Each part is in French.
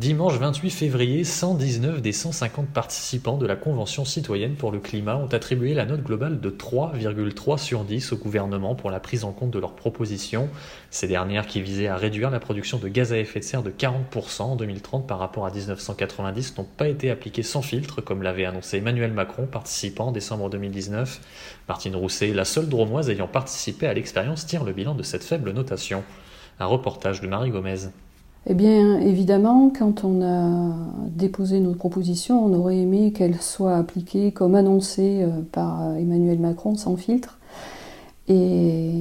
Dimanche 28 février, 119 des 150 participants de la Convention citoyenne pour le climat ont attribué la note globale de 3,3 sur 10 au gouvernement pour la prise en compte de leurs propositions. Ces dernières qui visaient à réduire la production de gaz à effet de serre de 40% en 2030 par rapport à 1990 n'ont pas été appliquées sans filtre, comme l'avait annoncé Emmanuel Macron, participant en décembre 2019. Martine Rousset, la seule dromoise ayant participé à l'expérience, tire le bilan de cette faible notation. Un reportage de Marie Gomez. Eh bien, évidemment, quand on a déposé notre proposition, on aurait aimé qu'elle soit appliquée comme annoncé euh, par Emmanuel Macron sans filtre. Et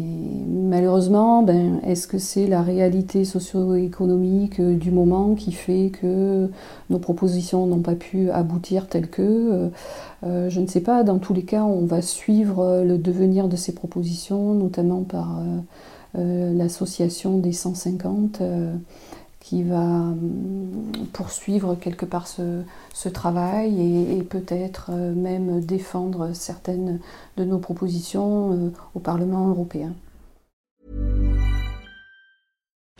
malheureusement, ben, est-ce que c'est la réalité socio-économique du moment qui fait que nos propositions n'ont pas pu aboutir telles que euh, Je ne sais pas. Dans tous les cas, on va suivre le devenir de ces propositions, notamment par euh, l'association des 150 qui va hum, poursuivre quelque part ce, ce travail et, et peut-être euh, même défendre certaines de nos propositions euh, au Parlement européen.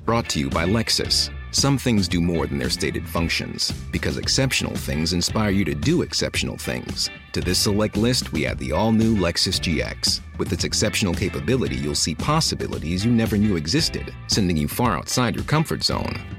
Brought to you by Lexus. Some things do more than their stated functions, because exceptional things inspire you to do exceptional things. To this select list, we add the all new Lexus GX. With its exceptional capability, you'll see possibilities you never knew existed, sending you far outside your comfort zone.